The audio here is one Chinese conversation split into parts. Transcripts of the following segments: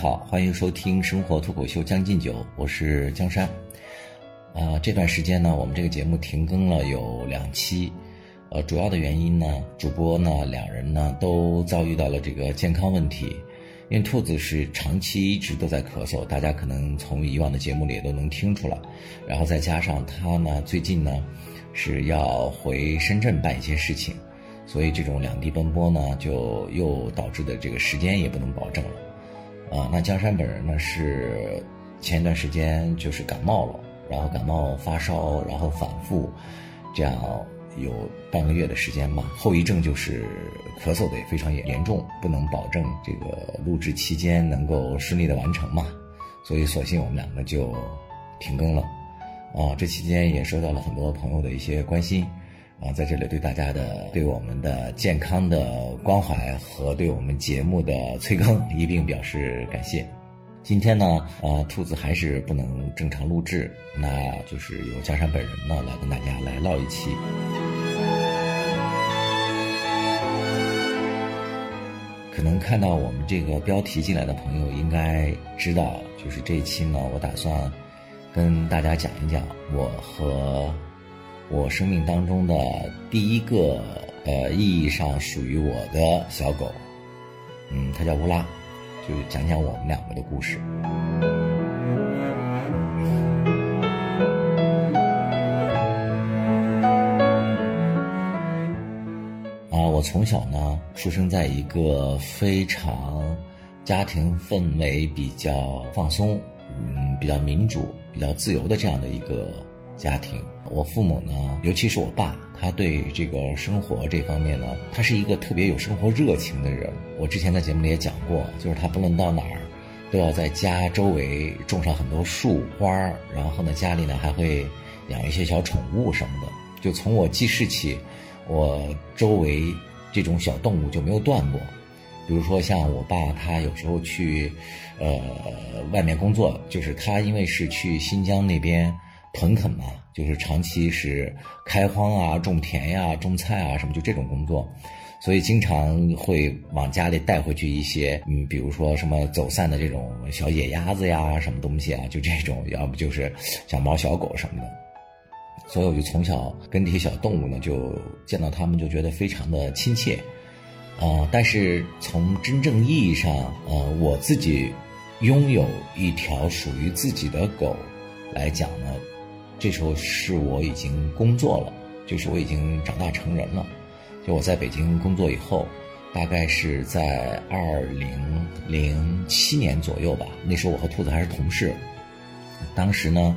好，欢迎收听《生活脱口秀将进酒》，我是江山。啊，这段时间呢，我们这个节目停更了有两期，呃，主要的原因呢，主播呢两人呢都遭遇到了这个健康问题，因为兔子是长期一直都在咳嗽，大家可能从以往的节目里也都能听出来，然后再加上他呢最近呢是要回深圳办一些事情。所以这种两地奔波呢，就又导致的这个时间也不能保证了，啊，那江山本人呢是前一段时间就是感冒了，然后感冒发烧，然后反复，这样有半个月的时间吧，后遗症就是咳嗽的也非常严严重，不能保证这个录制期间能够顺利的完成嘛，所以索性我们两个就停更了，啊，这期间也收到了很多朋友的一些关心。啊，在这里对大家的、对我们的健康的关怀和对我们节目的催更一并表示感谢。今天呢，呃，兔子还是不能正常录制，那就是由江山本人呢来跟大家来唠一期。可能看到我们这个标题进来的朋友应该知道，就是这一期呢，我打算跟大家讲一讲我和。我生命当中的第一个，呃，意义上属于我的小狗，嗯，它叫乌拉，就讲讲我们两个的故事。啊，我从小呢，出生在一个非常家庭氛围比较放松，嗯，比较民主、比较自由的这样的一个。家庭，我父母呢，尤其是我爸，他对这个生活这方面呢，他是一个特别有生活热情的人。我之前在节目里也讲过，就是他不论到哪儿，都要在家周围种上很多树花儿，然后呢，家里呢还会养一些小宠物什么的。就从我记事起，我周围这种小动物就没有断过。比如说像我爸，他有时候去，呃，外面工作，就是他因为是去新疆那边。屯垦嘛，就是长期是开荒啊、种田呀、种菜啊什么，就这种工作，所以经常会往家里带回去一些，嗯，比如说什么走散的这种小野鸭子呀、什么东西啊，就这种，要不就是小猫小狗什么的。所以我就从小跟这些小动物呢，就见到它们就觉得非常的亲切，啊，但是从真正意义上，呃，我自己拥有一条属于自己的狗来讲呢。这时候是我已经工作了，就是我已经长大成人了。就我在北京工作以后，大概是在二零零七年左右吧。那时候我和兔子还是同事。当时呢，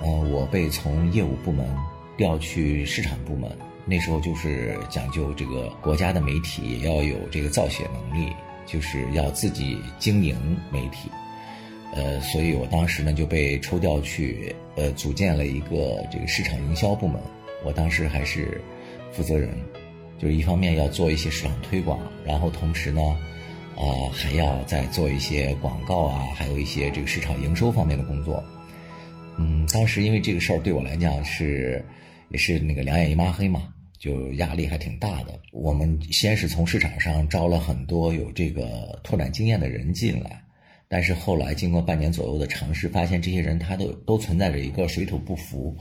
呃，我被从业务部门调去市场部门。那时候就是讲究这个国家的媒体要有这个造血能力，就是要自己经营媒体。呃，所以我当时呢就被抽调去，呃，组建了一个这个市场营销部门。我当时还是负责人，就是一方面要做一些市场推广，然后同时呢，啊，还要再做一些广告啊，还有一些这个市场营收方面的工作。嗯，当时因为这个事儿对我来讲是也是那个两眼一抹黑嘛，就压力还挺大的。我们先是从市场上招了很多有这个拓展经验的人进来。但是后来经过半年左右的尝试，发现这些人他都都存在着一个水土不服，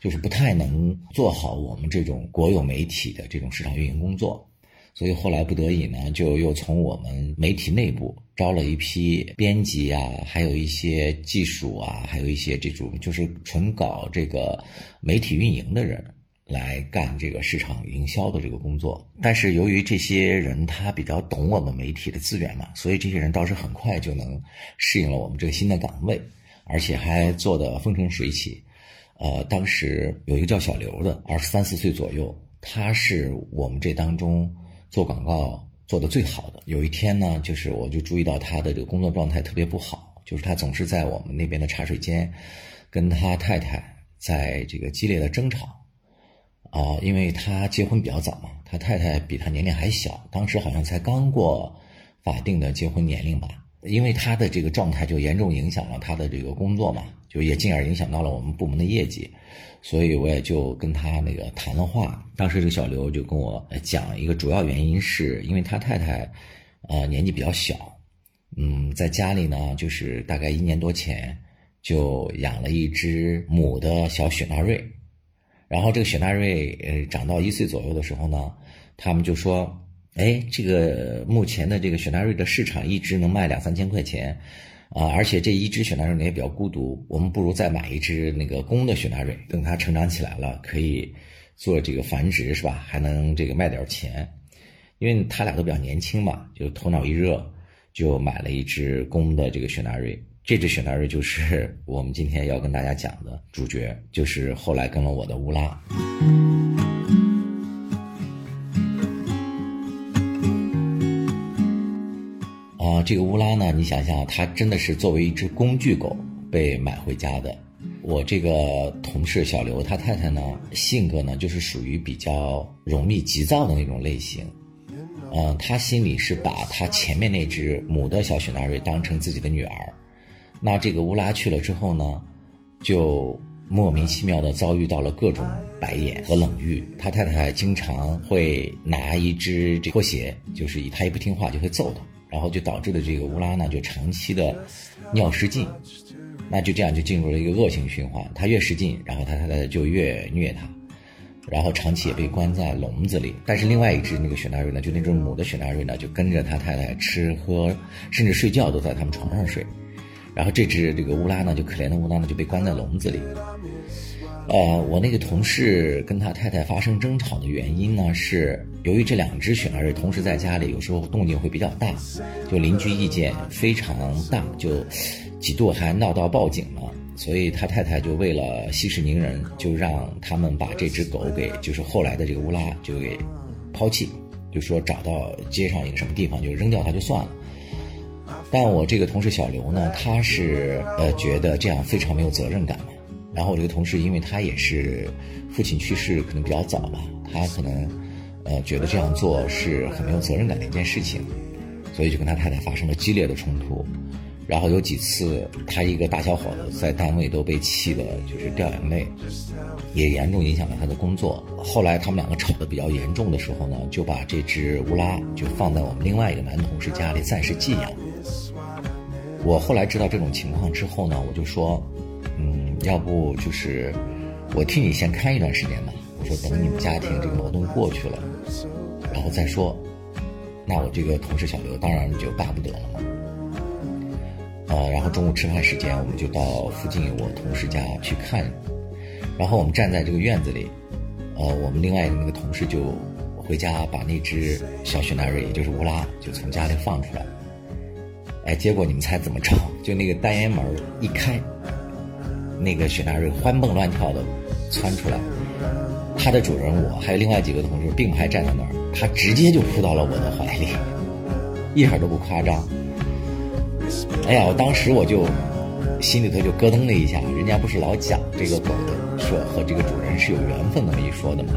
就是不太能做好我们这种国有媒体的这种市场运营工作，所以后来不得已呢，就又从我们媒体内部招了一批编辑啊，还有一些技术啊，还有一些这种就是纯搞这个媒体运营的人。来干这个市场营销的这个工作，但是由于这些人他比较懂我们媒体的资源嘛，所以这些人倒是很快就能适应了我们这个新的岗位，而且还做得风生水起。呃，当时有一个叫小刘的，二十三四岁左右，他是我们这当中做广告做得最好的。有一天呢，就是我就注意到他的这个工作状态特别不好，就是他总是在我们那边的茶水间跟他太太在这个激烈的争吵。啊，因为他结婚比较早嘛，他太太比他年龄还小，当时好像才刚过法定的结婚年龄吧。因为他的这个状态就严重影响了他的这个工作嘛，就也进而影响到了我们部门的业绩，所以我也就跟他那个谈了话。当时这个小刘就跟我讲一个主要原因，是因为他太太，呃，年纪比较小，嗯，在家里呢，就是大概一年多前就养了一只母的小雪纳瑞，然后这个雪纳瑞呃长到一岁左右的时候呢，他们就说，哎，这个目前的这个雪纳瑞的市场一只能卖两三千块钱，啊，而且这一只雪纳瑞呢也比较孤独，我们不如再买一只那个公的雪纳瑞，等它成长起来了可以做这个繁殖是吧？还能这个卖点钱，因为他俩都比较年轻嘛，就头脑一热。就买了一只公的这个雪纳瑞，这只雪纳瑞就是 我们今天要跟大家讲的主角，就是后来跟了我的乌拉。啊，这个乌拉呢，你想想，它真的是作为一只工具狗被买回家的。我这个同事小刘他太太呢，性格呢就是属于比较容易急躁的那种类型。嗯，他心里是把他前面那只母的小雪纳瑞当成自己的女儿，那这个乌拉去了之后呢，就莫名其妙的遭遇到了各种白眼和冷遇。他太太经常会拿一只这拖鞋，就是以他一不听话就会揍他，然后就导致的这个乌拉呢就长期的尿失禁，那就这样就进入了一个恶性循环。他越失禁，然后他太太就越虐他。然后长期也被关在笼子里，但是另外一只那个雪纳瑞呢，就那只母的雪纳瑞呢，就跟着他太太吃喝，甚至睡觉都在他们床上睡。然后这只这个乌拉呢，就可怜的乌拉呢，就被关在笼子里。呃，我那个同事跟他太太发生争吵的原因呢，是由于这两只雪纳瑞同时在家里，有时候动静会比较大，就邻居意见非常大，就几度还闹到报警了。所以他太太就为了息事宁人，就让他们把这只狗给，就是后来的这个乌拉就给抛弃，就说找到街上一个什么地方就扔掉它就算了。但我这个同事小刘呢，他是呃觉得这样非常没有责任感嘛。然后我这个同事，因为他也是父亲去世可能比较早吧，他可能呃觉得这样做是很没有责任感的一件事情，所以就跟他太太发生了激烈的冲突。然后有几次，他一个大小伙子在单位都被气的，就是掉眼泪，也严重影响了他的工作。后来他们两个吵得比较严重的时候呢，就把这只乌拉就放在我们另外一个男同事家里暂时寄养。我后来知道这种情况之后呢，我就说，嗯，要不就是我替你先看一段时间吧。我说等你们家庭这个矛盾过去了，然后再说。那我这个同事小刘当然就巴不得了嘛。呃，然后中午吃饭时间，我们就到附近我同事家去看。然后我们站在这个院子里，呃，我们另外的那个同事就回家把那只小雪纳瑞，也就是乌拉，就从家里放出来。哎，结果你们猜怎么着？就那个单元门一开，那个雪纳瑞欢蹦乱跳的窜出来，它的主人我还有另外几个同事并排站在那儿，它直接就扑到了我的怀里，一点都不夸张。哎呀，我当时我就心里头就咯噔了一下，人家不是老讲这个狗的，说和这个主人是有缘分那么一说的嘛。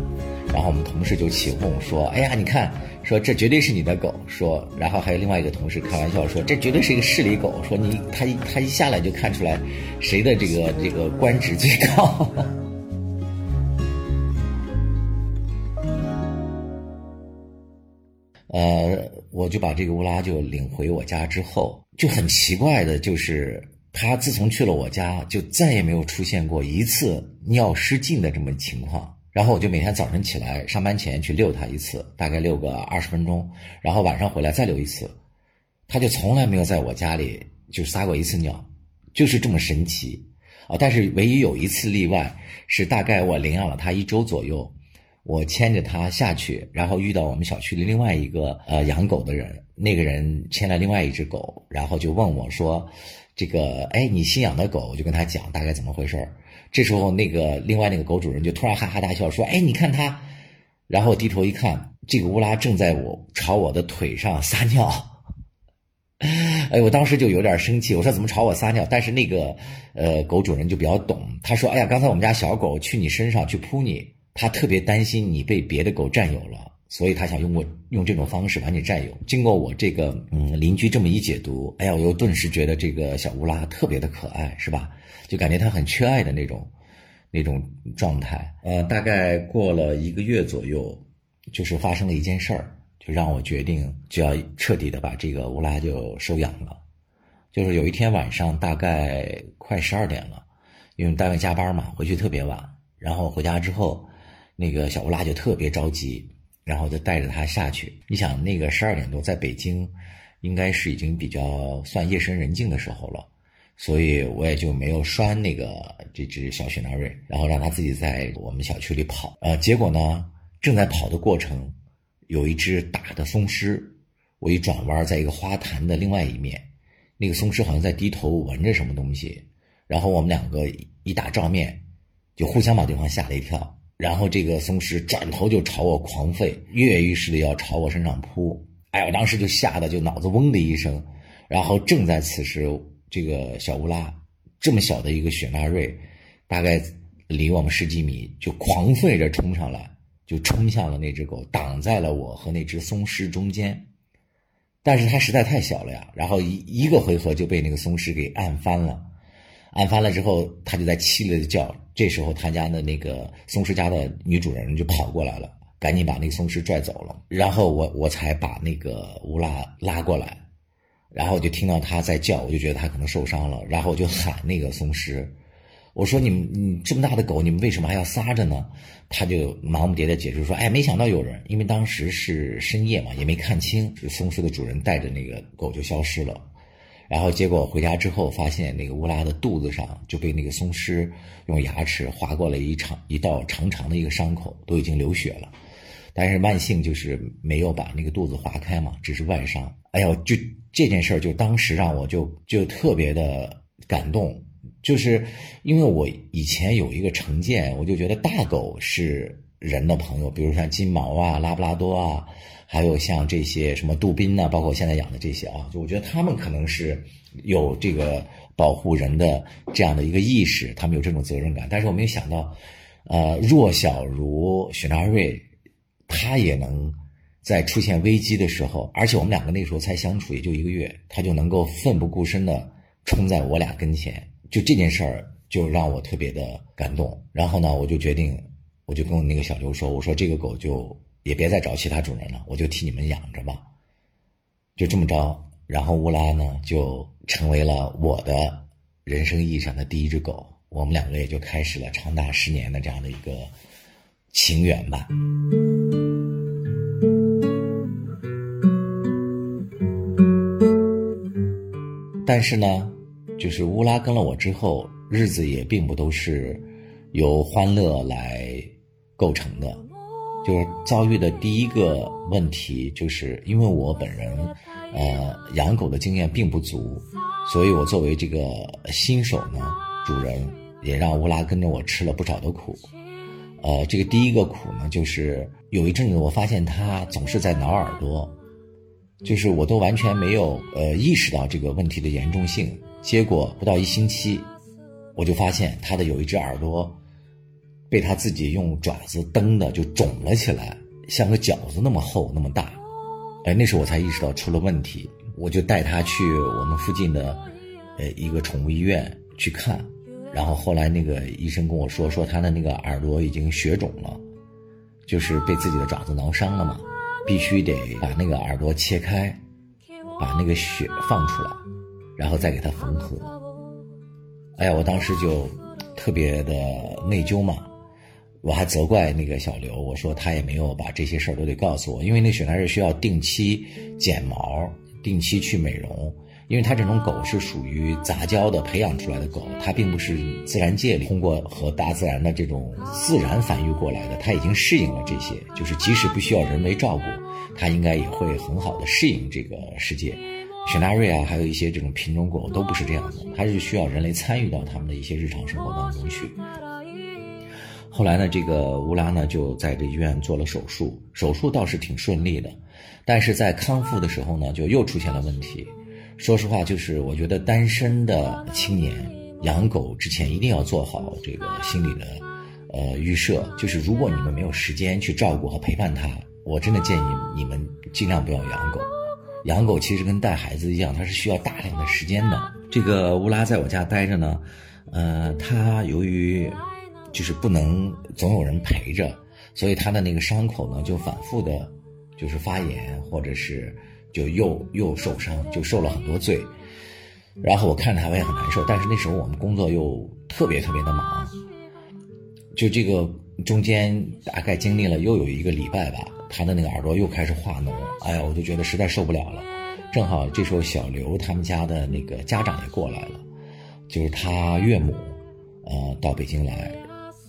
然后我们同事就起哄说：“哎呀，你看，说这绝对是你的狗。”说，然后还有另外一个同事开玩笑说：“这绝对是一个市里狗。”说你他一他一下来就看出来谁的这个这个官职最高。呃，我就把这个乌拉就领回我家之后。就很奇怪的，就是他自从去了我家，就再也没有出现过一次尿失禁的这么情况。然后我就每天早晨起来上班前去遛它一次，大概遛个二十分钟，然后晚上回来再遛一次。它就从来没有在我家里就撒过一次尿，就是这么神奇啊！但是唯一有一次例外，是大概我领养了它一周左右。我牵着它下去，然后遇到我们小区的另外一个呃养狗的人，那个人牵了另外一只狗，然后就问我说：“这个，哎，你新养的狗？”我就跟他讲大概怎么回事儿。这时候，那个另外那个狗主人就突然哈哈大笑说：“哎，你看它。”然后低头一看，这个乌拉正在我朝我的腿上撒尿。哎，我当时就有点生气，我说：“怎么朝我撒尿？”但是那个呃狗主人就比较懂，他说：“哎呀，刚才我们家小狗去你身上去扑你。”他特别担心你被别的狗占有了，所以他想用我用这种方式把你占有。经过我这个嗯邻居这么一解读，哎呀，我又顿时觉得这个小乌拉特别的可爱，是吧？就感觉他很缺爱的那种那种状态。呃，大概过了一个月左右，就是发生了一件事儿，就让我决定就要彻底的把这个乌拉就收养了。就是有一天晚上大概快十二点了，因为单位加班嘛，回去特别晚。然后回家之后，那个小乌拉就特别着急，然后就带着他下去。你想，那个十二点多在北京，应该是已经比较算夜深人静的时候了，所以我也就没有拴那个这只小雪纳瑞，然后让它自己在我们小区里跑。呃，结果呢，正在跑的过程，有一只大的松狮，我一转弯，在一个花坛的另外一面。那个松狮好像在低头闻着什么东西，然后我们两个一打照面，就互相把对方吓了一跳。然后这个松狮转头就朝我狂吠，跃跃欲试的要朝我身上扑。哎，我当时就吓得就脑子嗡的一声。然后正在此时，这个小乌拉这么小的一个雪纳瑞，大概离我们十几米，就狂吠着冲上来，就冲向了那只狗，挡在了我和那只松狮中间。但是它实在太小了呀，然后一一个回合就被那个松狮给按翻了，案发了之后，他就在凄厉的叫。这时候他家的那个松狮家的女主人就跑过来了，赶紧把那个松狮拽走了。然后我我才把那个乌拉拉过来，然后我就听到它在叫，我就觉得它可能受伤了，然后我就喊那个松狮。我说你们，你这么大的狗，你们为什么还要撒着呢？他就忙不迭的解释说：“哎，没想到有人，因为当时是深夜嘛，也没看清，是松狮的主人带着那个狗就消失了。然后结果回家之后，发现那个乌拉的肚子上就被那个松狮用牙齿划过了一长一道长长的一个伤口，都已经流血了。但是万幸就是没有把那个肚子划开嘛，只是外伤。哎呦，就这件事儿，就当时让我就就特别的感动。”就是因为我以前有一个成见，我就觉得大狗是人的朋友，比如像金毛啊、拉布拉多啊，还有像这些什么杜宾呐，包括现在养的这些啊，就我觉得他们可能是有这个保护人的这样的一个意识，他们有这种责任感。但是我没有想到，呃，弱小如雪纳瑞，他也能在出现危机的时候，而且我们两个那时候才相处也就一个月，他就能够奋不顾身的冲在我俩跟前。就这件事儿，就让我特别的感动。然后呢，我就决定，我就跟我那个小刘说：“我说这个狗就也别再找其他主人了，我就替你们养着吧。”就这么着，然后乌拉呢就成为了我的人生意义上的第一只狗。我们两个也就开始了长达十年的这样的一个情缘吧。但是呢。就是乌拉跟了我之后，日子也并不都是由欢乐来构成的。就是遭遇的第一个问题，就是因为我本人，呃，养狗的经验并不足，所以我作为这个新手呢，主人也让乌拉跟着我吃了不少的苦。呃，这个第一个苦呢，就是有一阵子我发现它总是在挠耳朵，就是我都完全没有呃意识到这个问题的严重性。结果不到一星期，我就发现它的有一只耳朵，被他自己用爪子蹬的就肿了起来，像个饺子那么厚那么大。哎，那时候我才意识到出了问题，我就带他去我们附近的，呃一个宠物医院去看。然后后来那个医生跟我说，说他的那个耳朵已经血肿了，就是被自己的爪子挠伤了嘛，必须得把那个耳朵切开，把那个血放出来。然后再给它缝合，哎呀，我当时就特别的内疚嘛，我还责怪那个小刘，我说他也没有把这些事儿都得告诉我，因为那雪纳瑞需要定期剪毛，定期去美容，因为它这种狗是属于杂交的培养出来的狗，它并不是自然界里通过和大自然的这种自然繁育过来的，它已经适应了这些，就是即使不需要人为照顾，它应该也会很好的适应这个世界。雪纳瑞啊，还有一些这种品种狗都不是这样的，它是需要人类参与到他们的一些日常生活当中去。后来呢，这个乌拉呢就在这医院做了手术，手术倒是挺顺利的，但是在康复的时候呢，就又出现了问题。说实话，就是我觉得单身的青年养狗之前一定要做好这个心理的呃预设，就是如果你们没有时间去照顾和陪伴它，我真的建议你们尽量不要养狗。养狗其实跟带孩子一样，它是需要大量的时间的。这个乌拉在我家待着呢，呃，它由于就是不能总有人陪着，所以他的那个伤口呢就反复的，就是发炎，或者是就又又受伤，就受了很多罪。然后我看着他我也很难受，但是那时候我们工作又特别特别的忙，就这个中间大概经历了又有一个礼拜吧，他的那个耳朵又开始化脓，哎呀，我就觉得实在受不了了。正好这时候小刘他们家的那个家长也过来了，就是他岳母，呃，到北京来，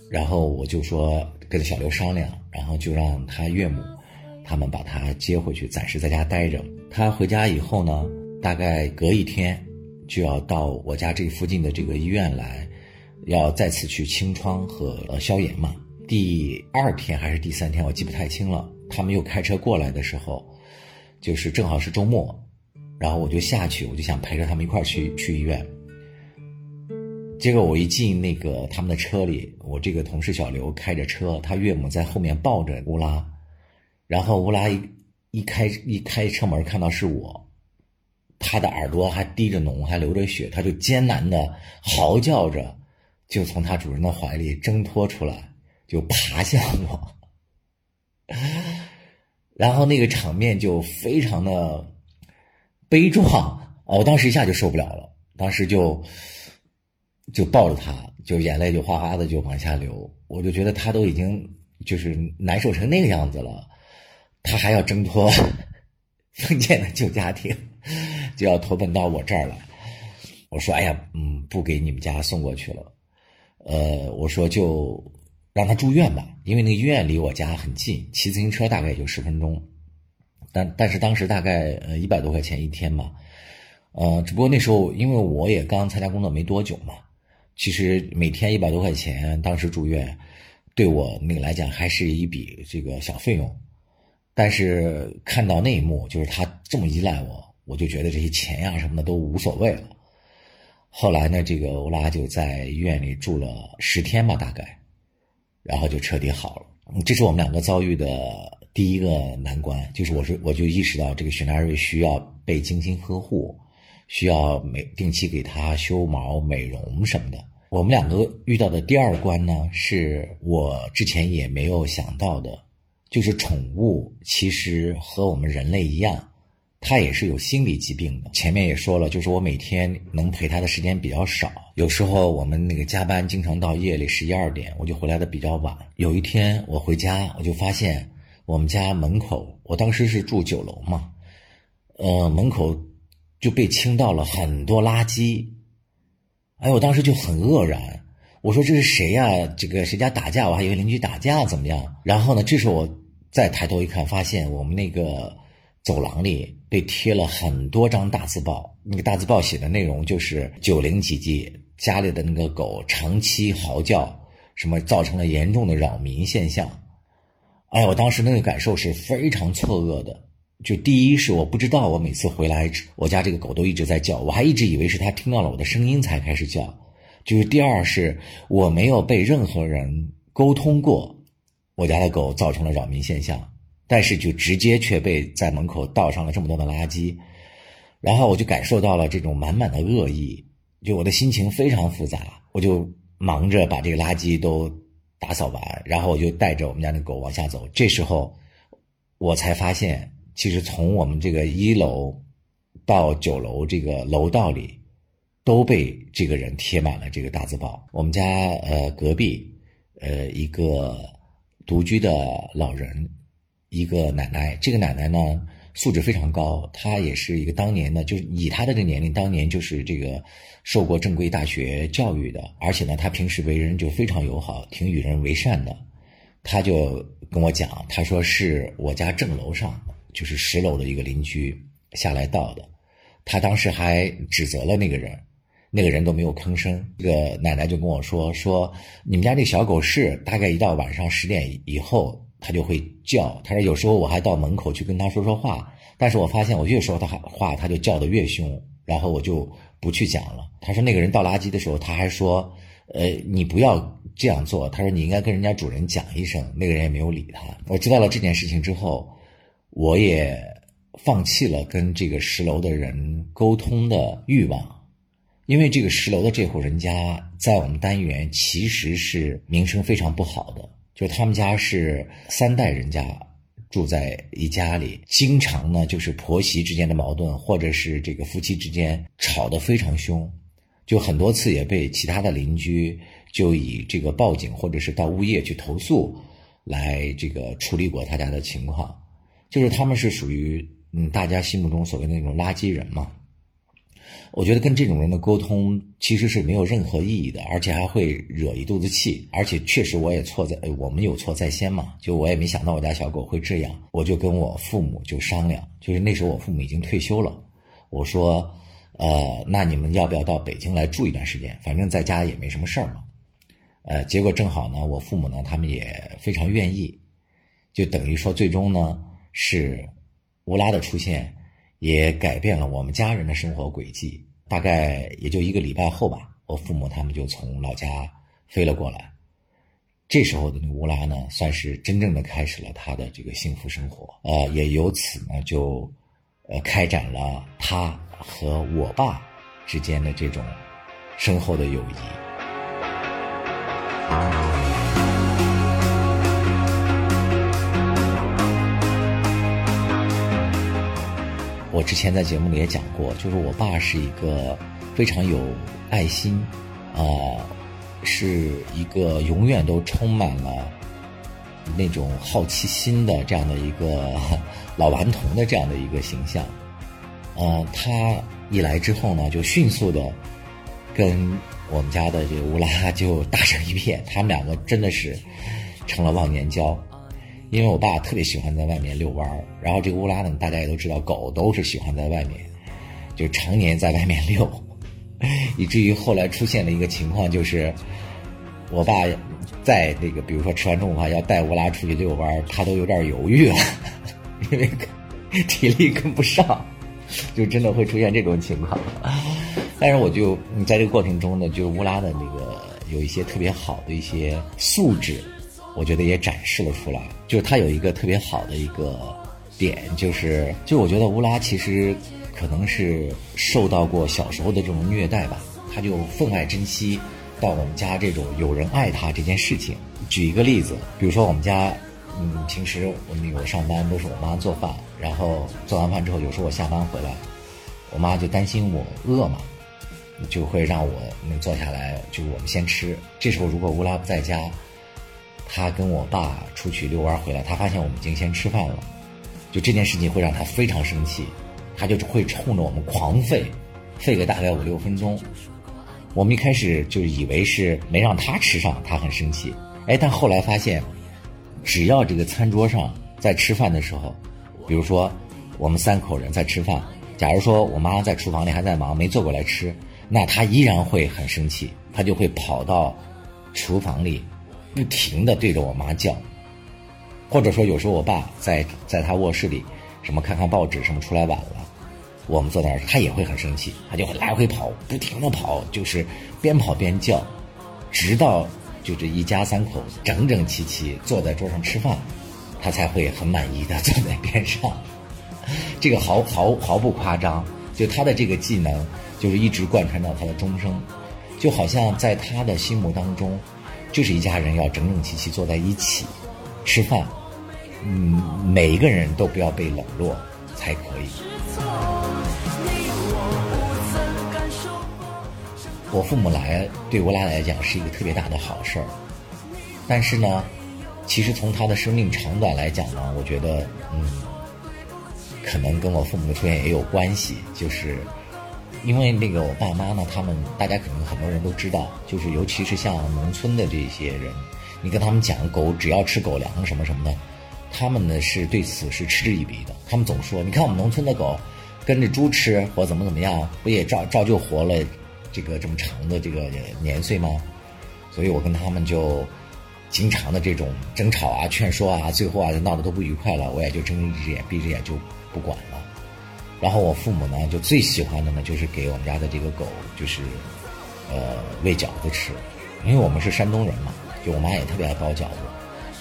然后我就说跟小刘商量，然后就让他岳母他们把他接回去，暂时在家待着。他回家以后呢，大概隔一天就要到我家这附近的这个医院来，要再次去清创和消炎嘛。第二天还是第三天，我记不太清了。他们又开车过来的时候，就是正好是周末。然后我就下去，我就想陪着他们一块儿去去医院。结果我一进那个他们的车里，我这个同事小刘开着车，他岳母在后面抱着乌拉，然后乌拉一一开一开车门看到是我，他的耳朵还滴着脓，还流着血，他就艰难的嚎叫着，就从他主人的怀里挣脱出来，就爬向我，然后那个场面就非常的。悲壮啊我当时一下就受不了了，当时就就抱着他，就眼泪就哗哗的就往下流。我就觉得他都已经就是难受成那个样子了，他还要挣脱 封建的旧家庭，就要投奔到我这儿来。我说：“哎呀，嗯，不给你们家送过去了。”呃，我说就让他住院吧，因为那个医院离我家很近，骑自行车大概也就十分钟。但但是当时大概呃一百多块钱一天嘛，呃，只不过那时候因为我也刚参加工作没多久嘛，其实每天一百多块钱，当时住院，对我那个来讲还是一笔这个小费用。但是看到那一幕，就是他这么依赖我，我就觉得这些钱呀什么的都无所谓了。后来呢，这个欧拉就在医院里住了十天吧，大概，然后就彻底好了。这是我们两个遭遇的。第一个难关就是，我是我就意识到这个雪纳瑞需要被精心呵护，需要每定期给它修毛、美容什么的。我们两个遇到的第二关呢，是我之前也没有想到的，就是宠物其实和我们人类一样，它也是有心理疾病的。前面也说了，就是我每天能陪它的时间比较少，有时候我们那个加班经常到夜里十一二点，我就回来的比较晚。有一天我回家，我就发现。我们家门口，我当时是住九楼嘛，呃，门口就被倾倒了很多垃圾，哎，我当时就很愕然，我说这是谁呀？这个谁家打架？我还以为邻居打架怎么样？然后呢，这时候我再抬头一看，发现我们那个走廊里被贴了很多张大字报，那个大字报写的内容就是九零几级家里的那个狗长期嚎叫，什么造成了严重的扰民现象。哎，我当时那个感受是非常错愕的。就第一是我不知道，我每次回来，我家这个狗都一直在叫，我还一直以为是它听到了我的声音才开始叫。就是第二是我没有被任何人沟通过，我家的狗造成了扰民现象，但是就直接却被在门口倒上了这么多的垃圾，然后我就感受到了这种满满的恶意，就我的心情非常复杂，我就忙着把这个垃圾都。打扫完，然后我就带着我们家那狗往下走。这时候，我才发现，其实从我们这个一楼到九楼这个楼道里，都被这个人贴满了这个大字报。我们家呃隔壁呃一个独居的老人，一个奶奶。这个奶奶呢。素质非常高，她也是一个当年呢，就是以她的这个年龄，当年就是这个受过正规大学教育的，而且呢，她平时为人就非常友好，挺与人为善的。他就跟我讲，他说是我家正楼上，就是十楼的一个邻居下来倒的。他当时还指责了那个人，那个人都没有吭声。这个奶奶就跟我说说，你们家这小狗是大概一到晚上十点以后。它就会叫，他说有时候我还到门口去跟它说说话，但是我发现我越说他话，他就叫得越凶，然后我就不去讲了。他说那个人倒垃圾的时候，他还说，呃，你不要这样做。他说你应该跟人家主人讲一声。那个人也没有理他。我知道了这件事情之后，我也放弃了跟这个十楼的人沟通的欲望，因为这个十楼的这户人家在我们单元其实是名声非常不好的。就他们家是三代人家，住在一家里，经常呢就是婆媳之间的矛盾，或者是这个夫妻之间吵得非常凶，就很多次也被其他的邻居就以这个报警或者是到物业去投诉来这个处理过他家的情况，就是他们是属于嗯大家心目中所谓的那种垃圾人嘛。我觉得跟这种人的沟通其实是没有任何意义的，而且还会惹一肚子气。而且确实我也错在，我们有错在先嘛。就我也没想到我家小狗会这样，我就跟我父母就商量，就是那时候我父母已经退休了，我说，呃，那你们要不要到北京来住一段时间？反正在家也没什么事儿嘛。呃，结果正好呢，我父母呢他们也非常愿意，就等于说最终呢是乌拉的出现。也改变了我们家人的生活轨迹。大概也就一个礼拜后吧，我父母他们就从老家飞了过来。这时候的乌拉呢，算是真正的开始了他的这个幸福生活。呃，也由此呢，就呃开展了他和我爸之间的这种深厚的友谊。我之前在节目里也讲过，就是我爸是一个非常有爱心，啊，是一个永远都充满了那种好奇心的这样的一个 老顽童的这样的一个形象。呃，他一来之后呢，就迅速的跟我们家的这个乌拉就 打成一片，他们两个真的是成了忘年交。因为我爸特别喜欢在外面遛弯儿，然后这个乌拉呢，大家也都知道，狗都是喜欢在外面，就常年在外面遛，以至于后来出现了一个情况，就是我爸在那个，比如说吃完中午饭要带乌拉出去遛弯儿，他都有点犹豫了，因为体力跟不上，就真的会出现这种情况。但是我就在这个过程中呢，就乌拉的那个有一些特别好的一些素质。我觉得也展示了出来，就是他有一个特别好的一个点，就是就我觉得乌拉其实可能是受到过小时候的这种虐待吧，他就分外珍惜到我们家这种有人爱他这件事情。举一个例子，比如说我们家，嗯，平时我那个上班都是我妈做饭，然后做完饭之后，有时候我下班回来，我妈就担心我饿嘛，就会让我那坐下来，就我们先吃。这时候如果乌拉不在家。他跟我爸出去遛弯回来，他发现我们已经先吃饭了，就这件事情会让他非常生气，他就会冲着我们狂吠，吠个大概五六分钟。我们一开始就以为是没让他吃上，他很生气。哎，但后来发现，只要这个餐桌上在吃饭的时候，比如说我们三口人在吃饭，假如说我妈在厨房里还在忙，没坐过来吃，那他依然会很生气，他就会跑到厨房里。不停的对着我妈叫，或者说有时候我爸在在他卧室里，什么看看报纸什么出来晚了，我们坐那儿，他也会很生气，他就会来回跑，不停的跑，就是边跑边叫，直到就这一家三口整整齐齐坐在桌上吃饭，他才会很满意的 坐在边上。这个毫毫毫不夸张，就他的这个技能就是一直贯穿到他的终生，就好像在他的心目当中。就是一家人要整整齐齐坐在一起吃饭，嗯，每一个人都不要被冷落才可以。我父母来对我俩来讲是一个特别大的好事儿，但是呢，其实从他的生命长短来讲呢，我觉得，嗯，可能跟我父母的出现也有关系，就是。因为那个我爸妈呢，他们大家可能很多人都知道，就是尤其是像农村的这些人，你跟他们讲狗只要吃狗粮什么什么的，他们呢是对此是嗤之以鼻的。他们总说，你看我们农村的狗跟着猪吃或怎么怎么样，不也照照旧活了这个这么长的这个年岁吗？所以我跟他们就经常的这种争吵啊、劝说啊，最后啊闹得都不愉快了，我也就睁一只眼闭一只眼就不管了。然后我父母呢，就最喜欢的呢，就是给我们家的这个狗，就是，呃，喂饺子吃，因为我们是山东人嘛，就我妈也特别爱包饺子。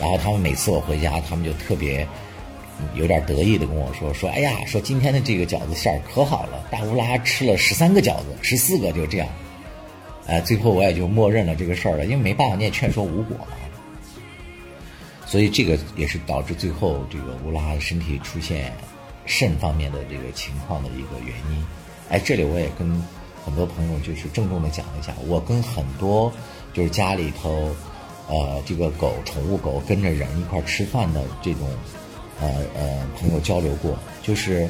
然后他们每次我回家，他们就特别有点得意的跟我说：“说哎呀，说今天的这个饺子馅儿可好了，大乌拉吃了十三个饺子，十四个就这样。”哎，最后我也就默认了这个事儿了，因为没办法，你也劝说无果嘛。所以这个也是导致最后这个乌拉身体出现肾方面的这个情况的一个原因。哎，这里我也跟很多朋友就是郑重的讲一下，我跟很多就是家里头呃这个狗宠物狗跟着人一块吃饭的这种呃呃朋友交流过，就是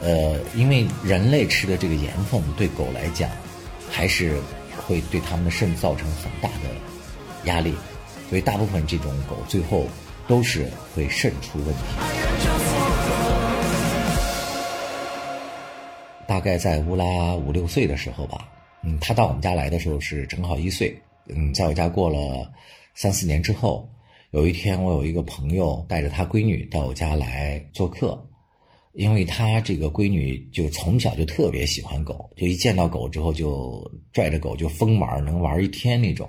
呃因为人类吃的这个盐分对狗来讲还是会对它们的肾造成很大的压力。所以大部分这种狗最后都是会肾出问题。大概在乌拉五六岁的时候吧，嗯，他到我们家来的时候是正好一岁，嗯，在我家过了三四年之后，有一天我有一个朋友带着他闺女到我家来做客，因为他这个闺女就从小就特别喜欢狗，就一见到狗之后就拽着狗就疯玩，能玩一天那种。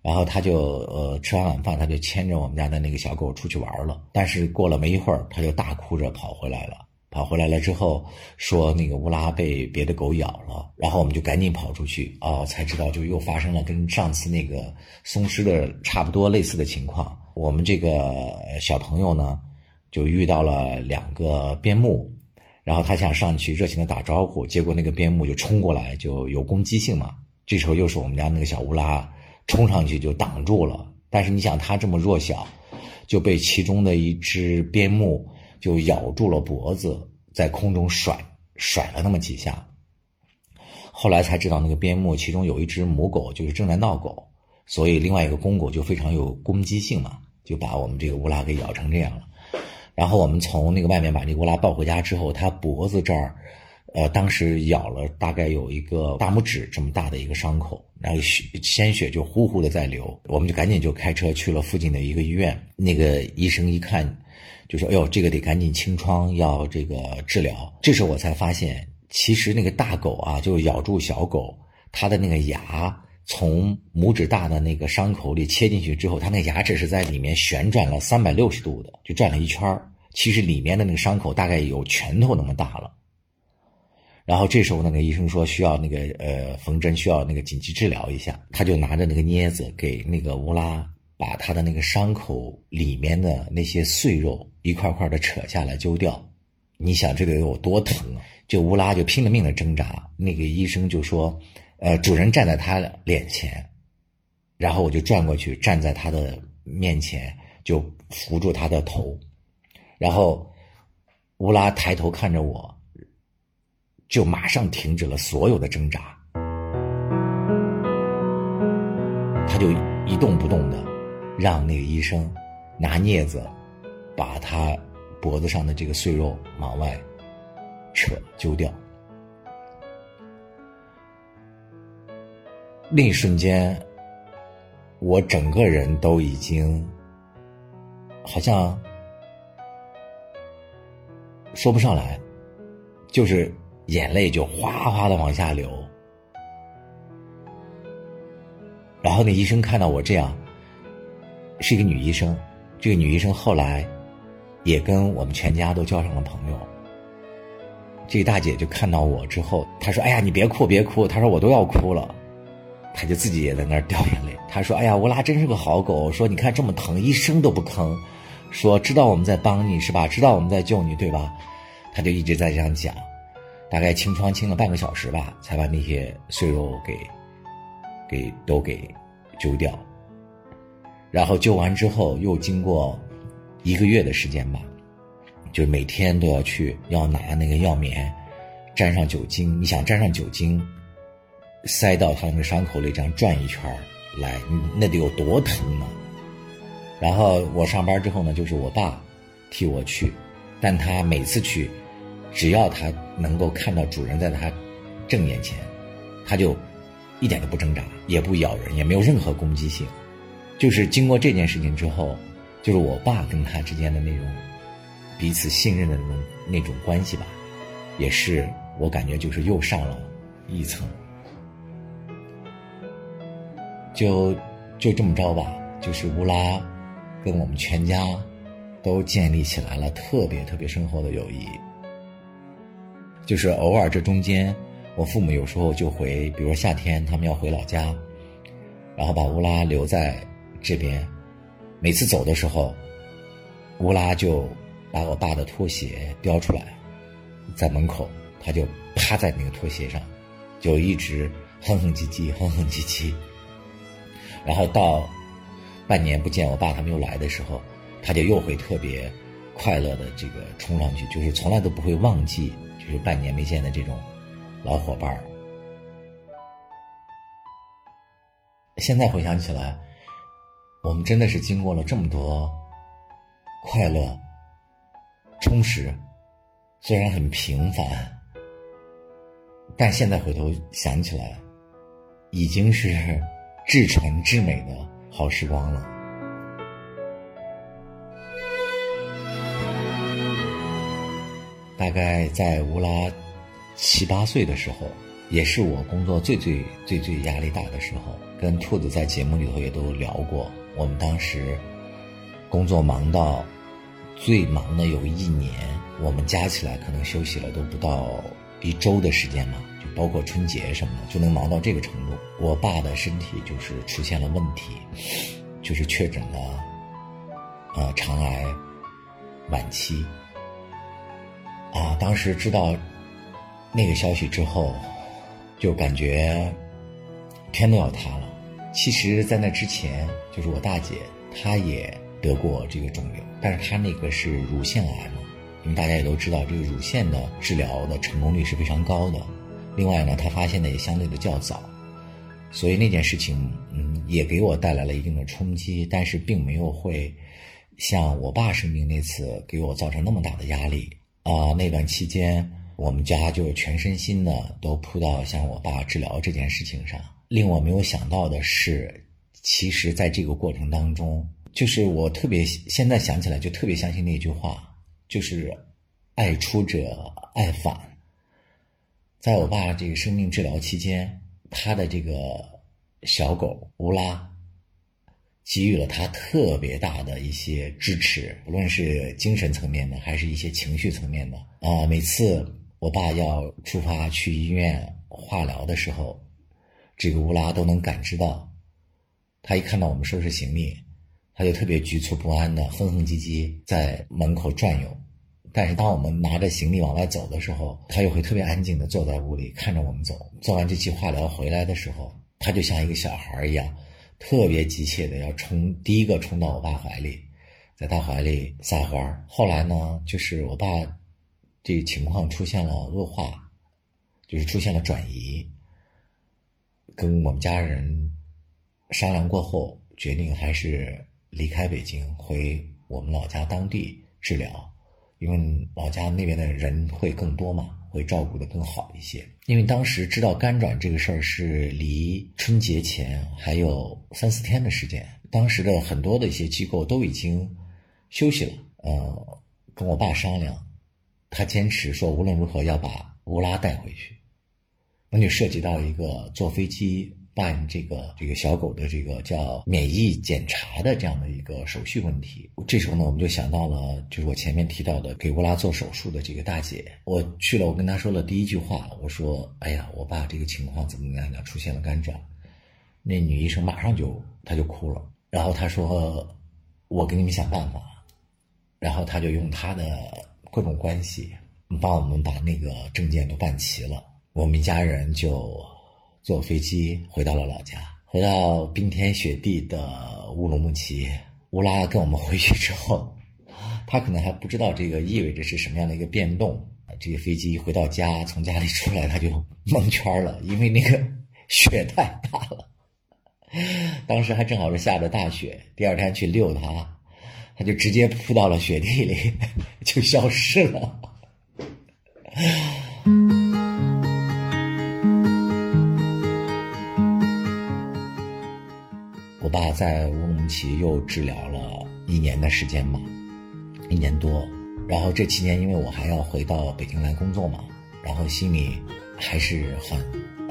然后他就呃吃完晚饭，他就牵着我们家的那个小狗出去玩了。但是过了没一会儿，他就大哭着跑回来了。跑回来了之后，说那个乌拉被别的狗咬了。然后我们就赶紧跑出去，哦，才知道就又发生了跟上次那个松狮的差不多类似的情况。我们这个小朋友呢，就遇到了两个边牧，然后他想上去热情的打招呼，结果那个边牧就冲过来，就有攻击性嘛。这时候又是我们家那个小乌拉。冲上去就挡住了，但是你想它这么弱小，就被其中的一只边牧就咬住了脖子，在空中甩甩了那么几下。后来才知道那个边牧其中有一只母狗就是正在闹狗，所以另外一个公狗就非常有攻击性嘛，就把我们这个乌拉给咬成这样了。然后我们从那个外面把这乌拉抱回家之后，它脖子这儿。呃，当时咬了大概有一个大拇指这么大的一个伤口，然后血鲜血就呼呼的在流，我们就赶紧就开车去了附近的一个医院。那个医生一看，就说：“哎呦，这个得赶紧清创，要这个治疗。”这时候我才发现，其实那个大狗啊，就咬住小狗，它的那个牙从拇指大的那个伤口里切进去之后，它那牙齿是在里面旋转了三百六十度的，就转了一圈其实里面的那个伤口大概有拳头那么大了。然后这时候那个医生说需要那个呃缝针，需要那个紧急治疗一下。他就拿着那个镊子给那个乌拉把他的那个伤口里面的那些碎肉一块块的扯下来揪掉。你想这个有多疼啊？就乌拉就拼了命的挣扎。那个医生就说，呃，主人站在他脸前，然后我就转过去站在他的面前，就扶住他的头，然后乌拉抬头看着我。就马上停止了所有的挣扎，他就一动不动的，让那个医生拿镊子把他脖子上的这个碎肉往外扯揪掉。那一瞬间，我整个人都已经好像说不上来，就是。眼泪就哗哗的往下流，然后那医生看到我这样，是一个女医生，这个女医生后来也跟我们全家都交上了朋友。这个大姐就看到我之后，她说：“哎呀，你别哭，别哭。”她说：“我都要哭了。”她就自己也在那儿掉眼泪。她说：“哎呀，乌拉真是个好狗。说你看这么疼，一声都不吭，说知道我们在帮你是吧？知道我们在救你对吧？”她就一直在这样讲。大概清创清了半个小时吧，才把那些碎肉给给都给揪掉。然后救完之后，又经过一个月的时间吧，就每天都要去要拿那个药棉沾上酒精。你想沾上酒精，塞到他那个伤口里这样转一圈来，那得有多疼呢？然后我上班之后呢，就是我爸替我去，但他每次去。只要他能够看到主人在他正眼前，他就一点都不挣扎，也不咬人，也没有任何攻击性。就是经过这件事情之后，就是我爸跟他之间的那种彼此信任的那种那种关系吧，也是我感觉就是又上了一层。就就这么着吧，就是乌拉跟我们全家都建立起来了特别特别深厚的友谊。就是偶尔这中间，我父母有时候就回，比如说夏天他们要回老家，然后把乌拉留在这边，每次走的时候，乌拉就把我爸的拖鞋叼出来，在门口，他就趴在那个拖鞋上，就一直哼哼唧唧，哼哼唧唧。然后到半年不见我爸他们又来的时候，他就又会特别快乐的这个冲上去，就是从来都不会忘记，就是半年没见的这种老伙伴儿。现在回想起来，我们真的是经过了这么多快乐、充实，虽然很平凡，但现在回头想起来，已经是至纯至美的好时光了。大概在乌拉七八岁的时候。也是我工作最最最最压力大的时候，跟兔子在节目里头也都聊过。我们当时工作忙到最忙的有一年，我们加起来可能休息了都不到一周的时间嘛，就包括春节什么的，就能忙到这个程度。我爸的身体就是出现了问题，就是确诊了呃肠癌晚期。啊，当时知道那个消息之后。就感觉天都要塌了。其实，在那之前，就是我大姐，她也得过这个肿瘤，但是她那个是乳腺癌嘛。因为大家也都知道，这个乳腺的治疗的成功率是非常高的。另外呢，她发现的也相对的较早，所以那件事情，嗯，也给我带来了一定的冲击，但是并没有会像我爸生病那次给我造成那么大的压力啊。那段期间。我们家就全身心的都扑到像我爸治疗这件事情上。令我没有想到的是，其实在这个过程当中，就是我特别现在想起来就特别相信那句话，就是“爱出者爱返”。在我爸这个生命治疗期间，他的这个小狗乌拉给予了他特别大的一些支持，无论是精神层面的，还是一些情绪层面的啊，每次。我爸要出发去医院化疗的时候，这个乌拉都能感知到。他一看到我们收拾行李，他就特别局促不安的哼哼唧唧在门口转悠。但是当我们拿着行李往外走的时候，他又会特别安静的坐在屋里看着我们走。做完这期化疗回来的时候，他就像一个小孩一样，特别急切的要冲第一个冲到我爸怀里，在他怀里撒欢。后来呢，就是我爸。这情况出现了恶化，就是出现了转移。跟我们家人商量过后，决定还是离开北京，回我们老家当地治疗，因为老家那边的人会更多嘛，会照顾的更好一些。因为当时知道肝转这个事儿是离春节前还有三四天的时间，当时的很多的一些机构都已经休息了。呃，跟我爸商量。他坚持说，无论如何要把乌拉带回去，那就涉及到一个坐飞机办这个这个小狗的这个叫免疫检查的这样的一个手续问题。这时候呢，我们就想到了，就是我前面提到的给乌拉做手术的这个大姐。我去了，我跟她说了第一句话，我说：“哎呀，我爸这个情况怎么怎么样，出现了肝转。”那女医生马上就她就哭了，然后她说：“我给你们想办法。”然后她就用她的。各种关系，帮我们把那个证件都办齐了。我们一家人就坐飞机回到了老家，回到冰天雪地的乌鲁木齐。乌拉跟我们回去之后，他可能还不知道这个意味着是什么样的一个变动。这个飞机一回到家，从家里出来，他就蒙圈了，因为那个雪太大了。当时还正好是下着大雪，第二天去遛它。他就直接扑到了雪地里，就消失了。我爸在乌鲁木齐又治疗了一年的时间嘛，一年多。然后这期间，因为我还要回到北京来工作嘛，然后心里还是很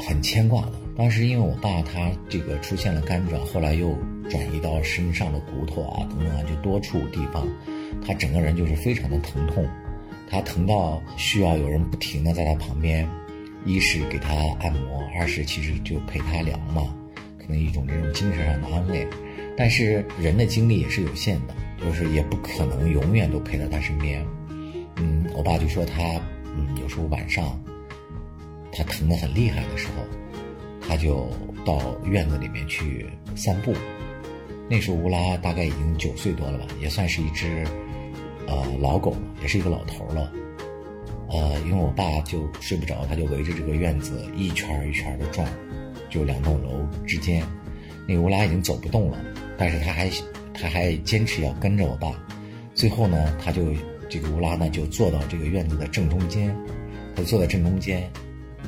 很牵挂的。当时因为我爸他这个出现了肝转，后来又。转移到身上的骨头啊，等等啊，就多处地方，他整个人就是非常的疼痛，他疼到需要有人不停的在他旁边，一是给他按摩，二是其实就陪他聊嘛，那一种这种精神上的安慰。但是人的精力也是有限的，就是也不可能永远都陪在他身边。嗯，我爸就说他，嗯，有时候晚上他疼得很厉害的时候，他就到院子里面去散步。那时候乌拉大概已经九岁多了吧，也算是一只呃老狗了，也是一个老头了。呃，因为我爸就睡不着，他就围着这个院子一圈一圈的转，就两栋楼之间，那个乌拉已经走不动了，但是他还他还坚持要跟着我爸。最后呢，他就这个乌拉呢就坐到这个院子的正中间，他坐在正中间，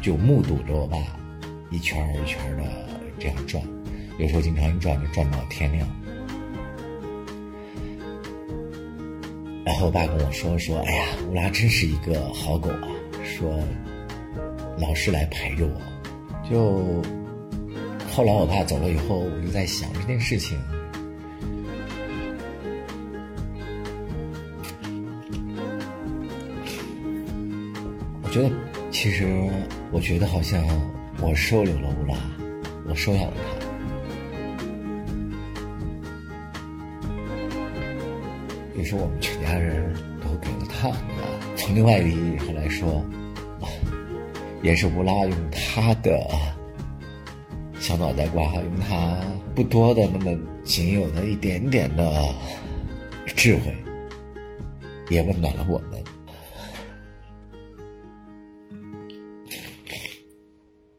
就目睹着我爸一圈一圈的这样转。有时候经常一转就转到天亮，然后我爸跟我说说：“哎呀，乌拉真是一个好狗啊！说老是来陪着我。”就后来我爸走了以后，我就在想这件事情。我觉得，其实我觉得好像我收留了乌拉，我收养了他。也是我们全家人都给了他。从另外一个意义上来说，也是乌拉用他的小脑袋瓜，用他不多的那么仅有的一点点的智慧，也温暖了我们。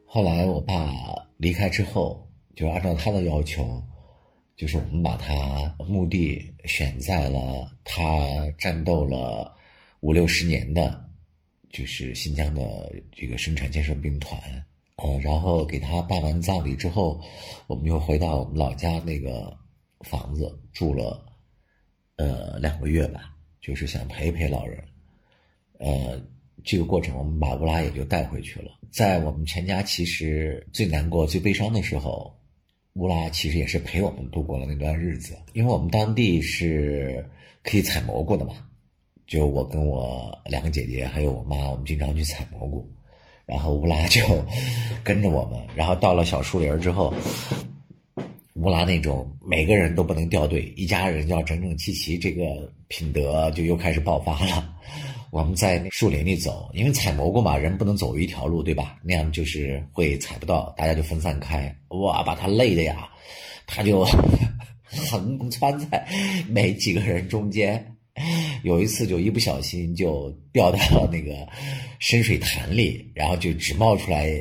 后来我爸离开之后，就按照他的要求。就是我们把他墓地选在了他战斗了五六十年的，就是新疆的这个生产建设兵团，呃，然后给他办完葬礼之后，我们又回到我们老家那个房子住了，呃，两个月吧，就是想陪陪老人，呃，这个过程我们把乌拉也就带回去了，在我们全家其实最难过、最悲伤的时候。乌拉其实也是陪我们度过了那段日子，因为我们当地是可以采蘑菇的嘛，就我跟我两个姐姐还有我妈，我们经常去采蘑菇，然后乌拉就跟着我们，然后到了小树林之后，乌拉那种每个人都不能掉队，一家人要整整齐齐，这个品德就又开始爆发了。我们在树林里走，因为采蘑菇嘛，人不能走一条路，对吧？那样就是会采不到，大家就分散开。哇，把他累的呀，他就 横穿在每几个人中间。有一次就一不小心就掉到那个深水潭里，然后就只冒出来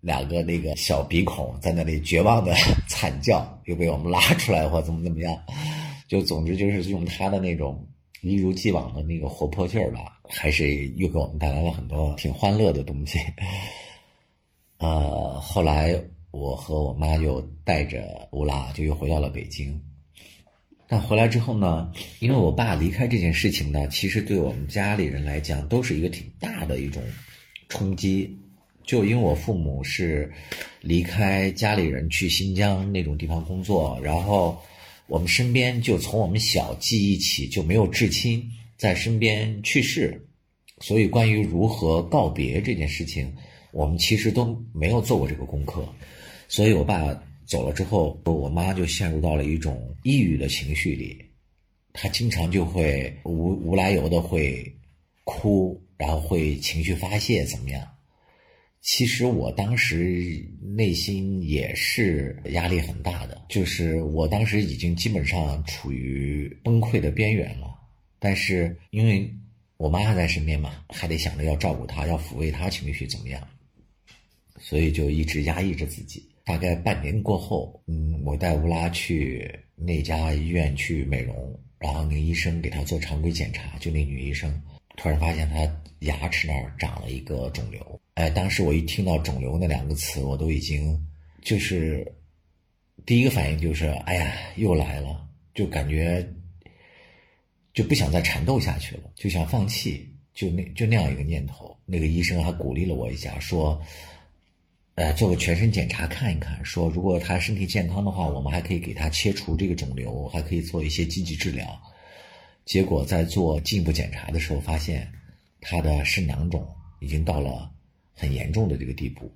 两个那个小鼻孔，在那里绝望的 惨叫，又被我们拉出来或怎么怎么样。就总之就是用他的那种。一如既往的那个活泼劲儿吧，还是又给我们带来了很多挺欢乐的东西。呃，后来我和我妈又带着乌拉就又回到了北京。但回来之后呢，因为我爸离开这件事情呢，其实对我们家里人来讲都是一个挺大的一种冲击。就因为我父母是离开家里人去新疆那种地方工作，然后。我们身边就从我们小记忆起就没有至亲在身边去世，所以关于如何告别这件事情，我们其实都没有做过这个功课。所以我爸走了之后，我妈就陷入到了一种抑郁的情绪里，她经常就会无无来由的会哭，然后会情绪发泄，怎么样？其实我当时内心也是压力很大的，就是我当时已经基本上处于崩溃的边缘了。但是因为我妈还在身边嘛，还得想着要照顾她，要抚慰她情绪怎么样，所以就一直压抑着自己。大概半年过后，嗯，我带乌拉去那家医院去美容，然后那医生给她做常规检查，就那女医生突然发现她牙齿那儿长了一个肿瘤。哎，当时我一听到“肿瘤”那两个词，我都已经就是第一个反应就是，哎呀，又来了，就感觉就不想再缠斗下去了，就想放弃，就那就那样一个念头。那个医生还鼓励了我一下，说，呃，做个全身检查看一看，说如果他身体健康的话，我们还可以给他切除这个肿瘤，还可以做一些积极治疗。结果在做进一步检查的时候，发现他的肾囊肿已经到了。很严重的这个地步，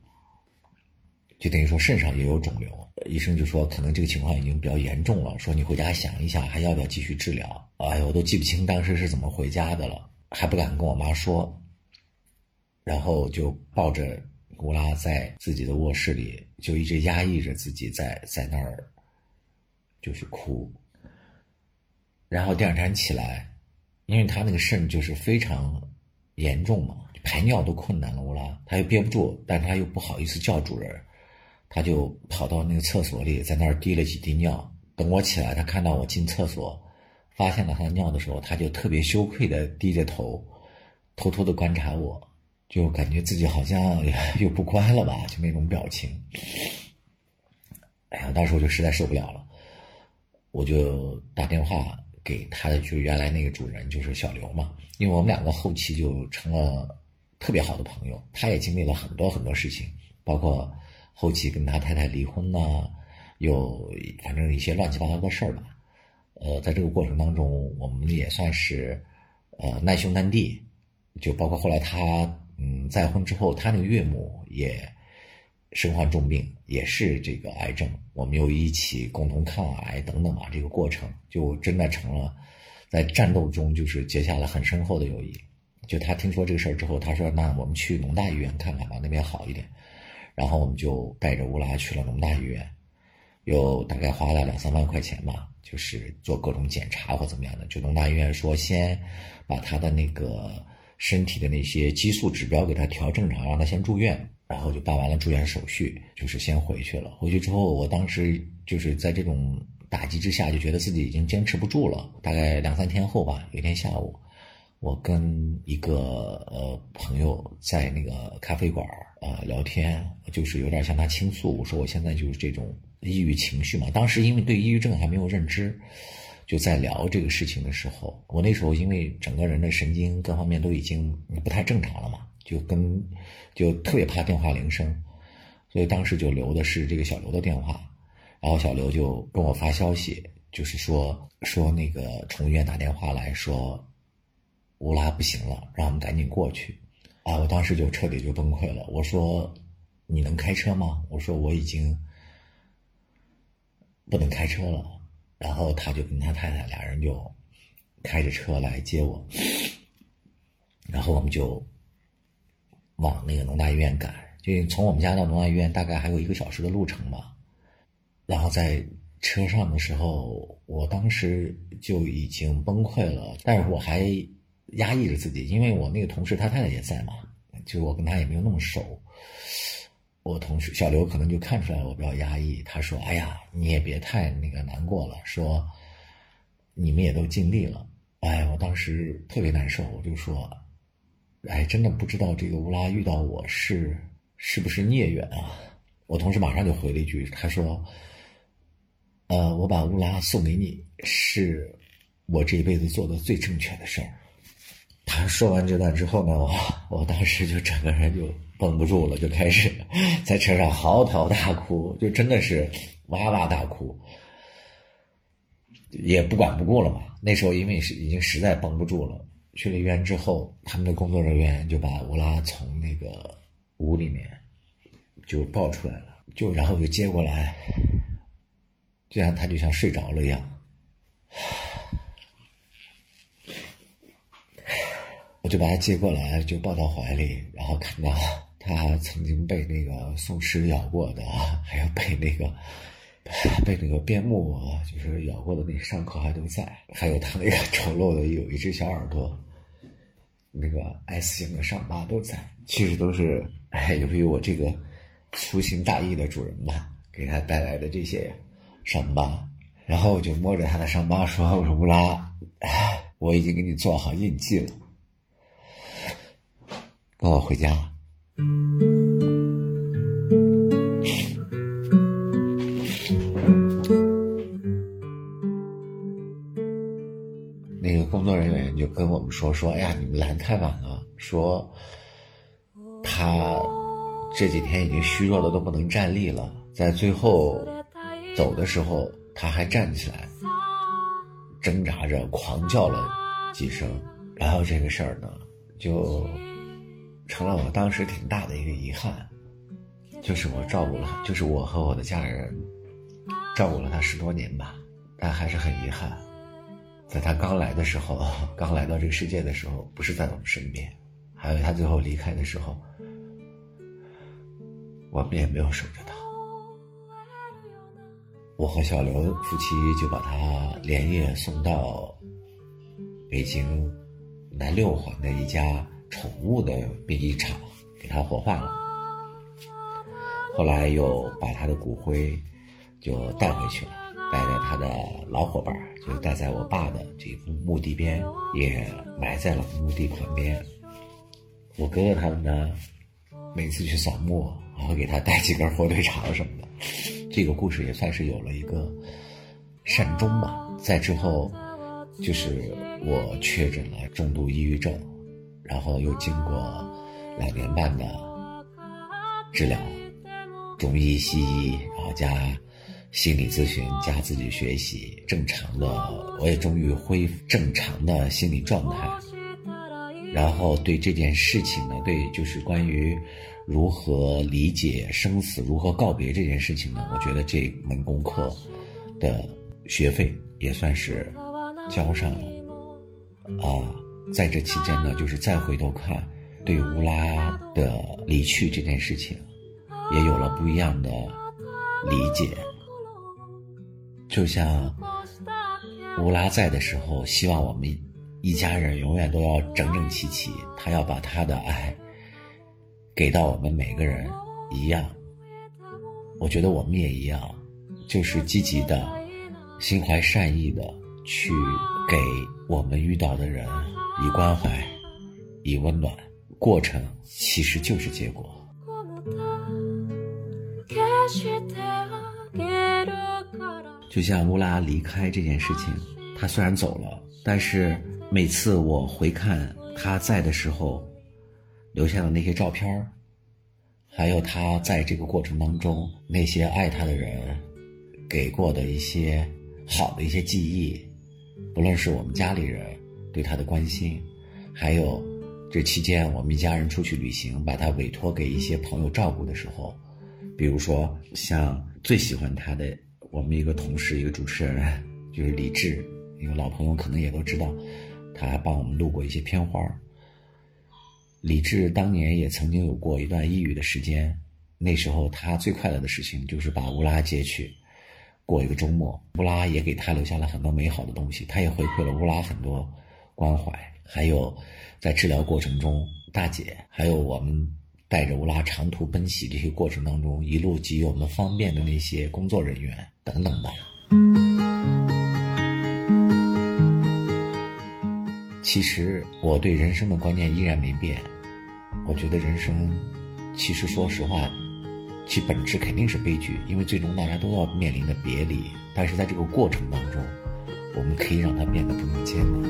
就等于说肾上也有肿瘤。医生就说可能这个情况已经比较严重了，说你回家想一下还要不要继续治疗。哎呀，我都记不清当时是怎么回家的了，还不敢跟我妈说，然后就抱着乌拉在自己的卧室里，就一直压抑着自己在在那儿，就是哭。然后第二天起来，因为他那个肾就是非常严重嘛，排尿都困难了，乌拉他又憋不住，但他又不好意思叫主人。他就跑到那个厕所里，在那儿滴了几滴尿。等我起来，他看到我进厕所，发现了他尿的时候，他就特别羞愧的低着头，偷偷的观察我，就感觉自己好像 又不乖了吧，就那种表情。哎呀，当时我就实在受不了了，我就打电话给他的，就原来那个主人，就是小刘嘛，因为我们两个后期就成了特别好的朋友，他也经历了很多很多事情，包括。后期跟他太太离婚呢，有反正一些乱七八糟的事儿吧，呃，在这个过程当中，我们也算是呃难兄难弟，就包括后来他嗯再婚之后，他那个岳母也身患重病，也是这个癌症，我们又一起共同抗癌等等吧，这个过程就真的成了在战斗中就是结下了很深厚的友谊。就他听说这个事儿之后，他说：“那我们去农大医院看看吧，那边好一点。”然后我们就带着乌拉去了农大医院，又大概花了两三万块钱吧，就是做各种检查或怎么样的。就农大医院说，先把他的那个身体的那些激素指标给他调正常，让他先住院。然后就办完了住院手续，就是先回去了。回去之后，我当时就是在这种打击之下，就觉得自己已经坚持不住了。大概两三天后吧，有一天下午。我跟一个呃朋友在那个咖啡馆儿啊聊天，就是有点向他倾诉。我说我现在就是这种抑郁情绪嘛。当时因为对抑郁症还没有认知，就在聊这个事情的时候，我那时候因为整个人的神经各方面都已经不太正常了嘛，就跟就特别怕电话铃声，所以当时就留的是这个小刘的电话，然后小刘就跟我发消息，就是说说那个宠物医院打电话来说。乌拉不行了，让我们赶紧过去。啊，我当时就彻底就崩溃了。我说：“你能开车吗？”我说：“我已经不能开车了。”然后他就跟他太太俩人就开着车来接我，然后我们就往那个农大医院赶。就从我们家到农大医院大概还有一个小时的路程吧。然后在车上的时候，我当时就已经崩溃了，但是我还。压抑着自己，因为我那个同事他太太也在嘛，就是我跟他也没有那么熟。我同事小刘可能就看出来我比较压抑，他说：“哎呀，你也别太那个难过了，说你们也都尽力了。”哎，我当时特别难受，我就说：“哎，真的不知道这个乌拉遇到我是是不是孽缘啊？”我同事马上就回了一句，他说：“呃，我把乌拉送给你，是我这一辈子做的最正确的事儿。”他说完这段之后呢，我我当时就整个人就绷不住了，就开始在车上嚎啕大哭，就真的是哇哇大哭，也不管不顾了嘛。那时候因为是已经实在绷不住了，去了医院之后，他们的工作人员就把乌拉从那个屋里面就抱出来了，就然后就接过来，就像他就像睡着了一样。我就把他接过来，就抱到怀里，然后看到他曾经被那个松狮咬过的，还有被那个 被那个边牧就是咬过的那伤口还都在，还有他那个丑陋的有一只小耳朵，那个 S 型的伤疤都在。其实都是哎，由于我这个粗心大意的主人吧，给他带来的这些伤疤。然后我就摸着他的伤疤说：“我说乌拉，我已经给你做好印记了。”跟我回家。那个工作人员就跟我们说：“说，哎呀，你们来太晚了。说他这几天已经虚弱的都不能站立了，在最后走的时候，他还站起来，挣扎着狂叫了几声。然后这个事儿呢，就……”成了我当时挺大的一个遗憾，就是我照顾了，就是我和我的家人照顾了他十多年吧，但还是很遗憾，在他刚来的时候，刚来到这个世界的时候，不是在我们身边，还有他最后离开的时候，我们也没有守着他。我和小刘夫妻就把他连夜送到北京南六环的一家宠物的殡仪场，给他火化了。后来又把他的骨灰就带回去了，带在他的老伙伴，就带在我爸的这个墓地边，也埋在了墓地旁边。我哥哥他们呢，每次去扫墓，还会给他带几根火腿肠什么的。这个故事也算是有了一个善终吧。在之后，就是我确诊了重度抑郁症，然后又经过两年半的治疗，中医、西医，然后加心理咨询，加自己学习，正常的，我也终于恢复正常的心理状态。然后对这件事情呢，对就是关于。如何理解生死？如何告别这件事情呢？我觉得这门功课的学费也算是交上了啊。在这期间呢，就是再回头看，对乌拉的离去这件事情，也有了不一样的理解。就像乌拉在的时候，希望我们一家人永远都要整整齐齐，他要把他的爱。给到我们每个人一样，我觉得我们也一样，就是积极的、心怀善意的去给我们遇到的人以关怀、以温暖。过程其实就是结果。就像乌拉离开这件事情，他虽然走了，但是每次我回看他在的时候。留下的那些照片还有他在这个过程当中那些爱他的人给过的一些好的一些记忆，不论是我们家里人对他的关心，还有这期间我们一家人出去旅行，把他委托给一些朋友照顾的时候，比如说像最喜欢他的我们一个同事，一个主持人，就是李志，一个老朋友，可能也都知道，他还帮我们录过一些片花。李志当年也曾经有过一段抑郁的时间，那时候他最快乐的事情就是把乌拉接去过一个周末。乌拉也给他留下了很多美好的东西，他也回馈了乌拉很多关怀。还有在治疗过程中，大姐还有我们带着乌拉长途奔袭这些过程当中，一路给予我们方便的那些工作人员等等吧。其实我对人生的观念依然没变。我觉得人生，其实说实话，其本质肯定是悲剧，因为最终大家都要面临的别离。但是在这个过程当中，我们可以让它变得不那么艰难。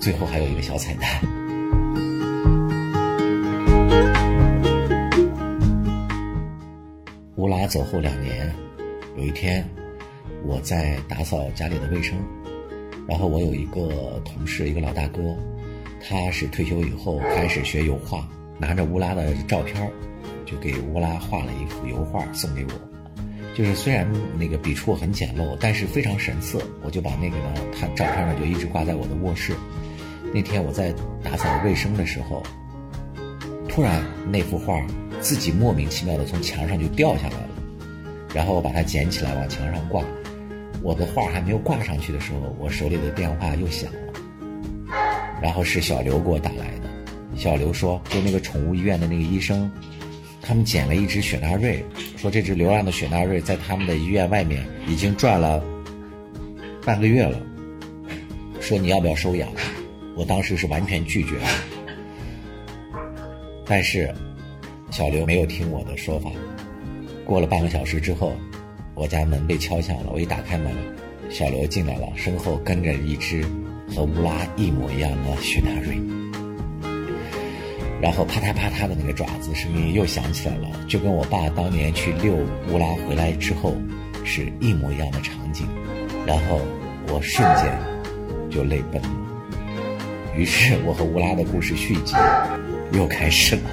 最后还有一个小彩蛋，乌拉走后两年，有一天。我在打扫家里的卫生，然后我有一个同事，一个老大哥，他是退休以后开始学油画，拿着乌拉的照片就给乌拉画了一幅油画送给我。就是虽然那个笔触很简陋，但是非常神似。我就把那个呢，他照片呢就一直挂在我的卧室。那天我在打扫卫生的时候，突然那幅画自己莫名其妙的从墙上就掉下来了，然后我把它捡起来往墙上挂。我的画还没有挂上去的时候，我手里的电话又响了，然后是小刘给我打来的。小刘说，就那个宠物医院的那个医生，他们捡了一只雪纳瑞，说这只流浪的雪纳瑞在他们的医院外面已经转了半个月了，说你要不要收养？我当时是完全拒绝了，但是小刘没有听我的说法。过了半个小时之后。我家门被敲响了，我一打开门，小刘进来了，身后跟着一只和乌拉一模一样的雪纳瑞，然后啪嗒啪嗒的那个爪子声音又响起来了，就跟我爸当年去遛乌拉回来之后是一模一样的场景，然后我瞬间就泪奔了。于是我和乌拉的故事续集又开始了。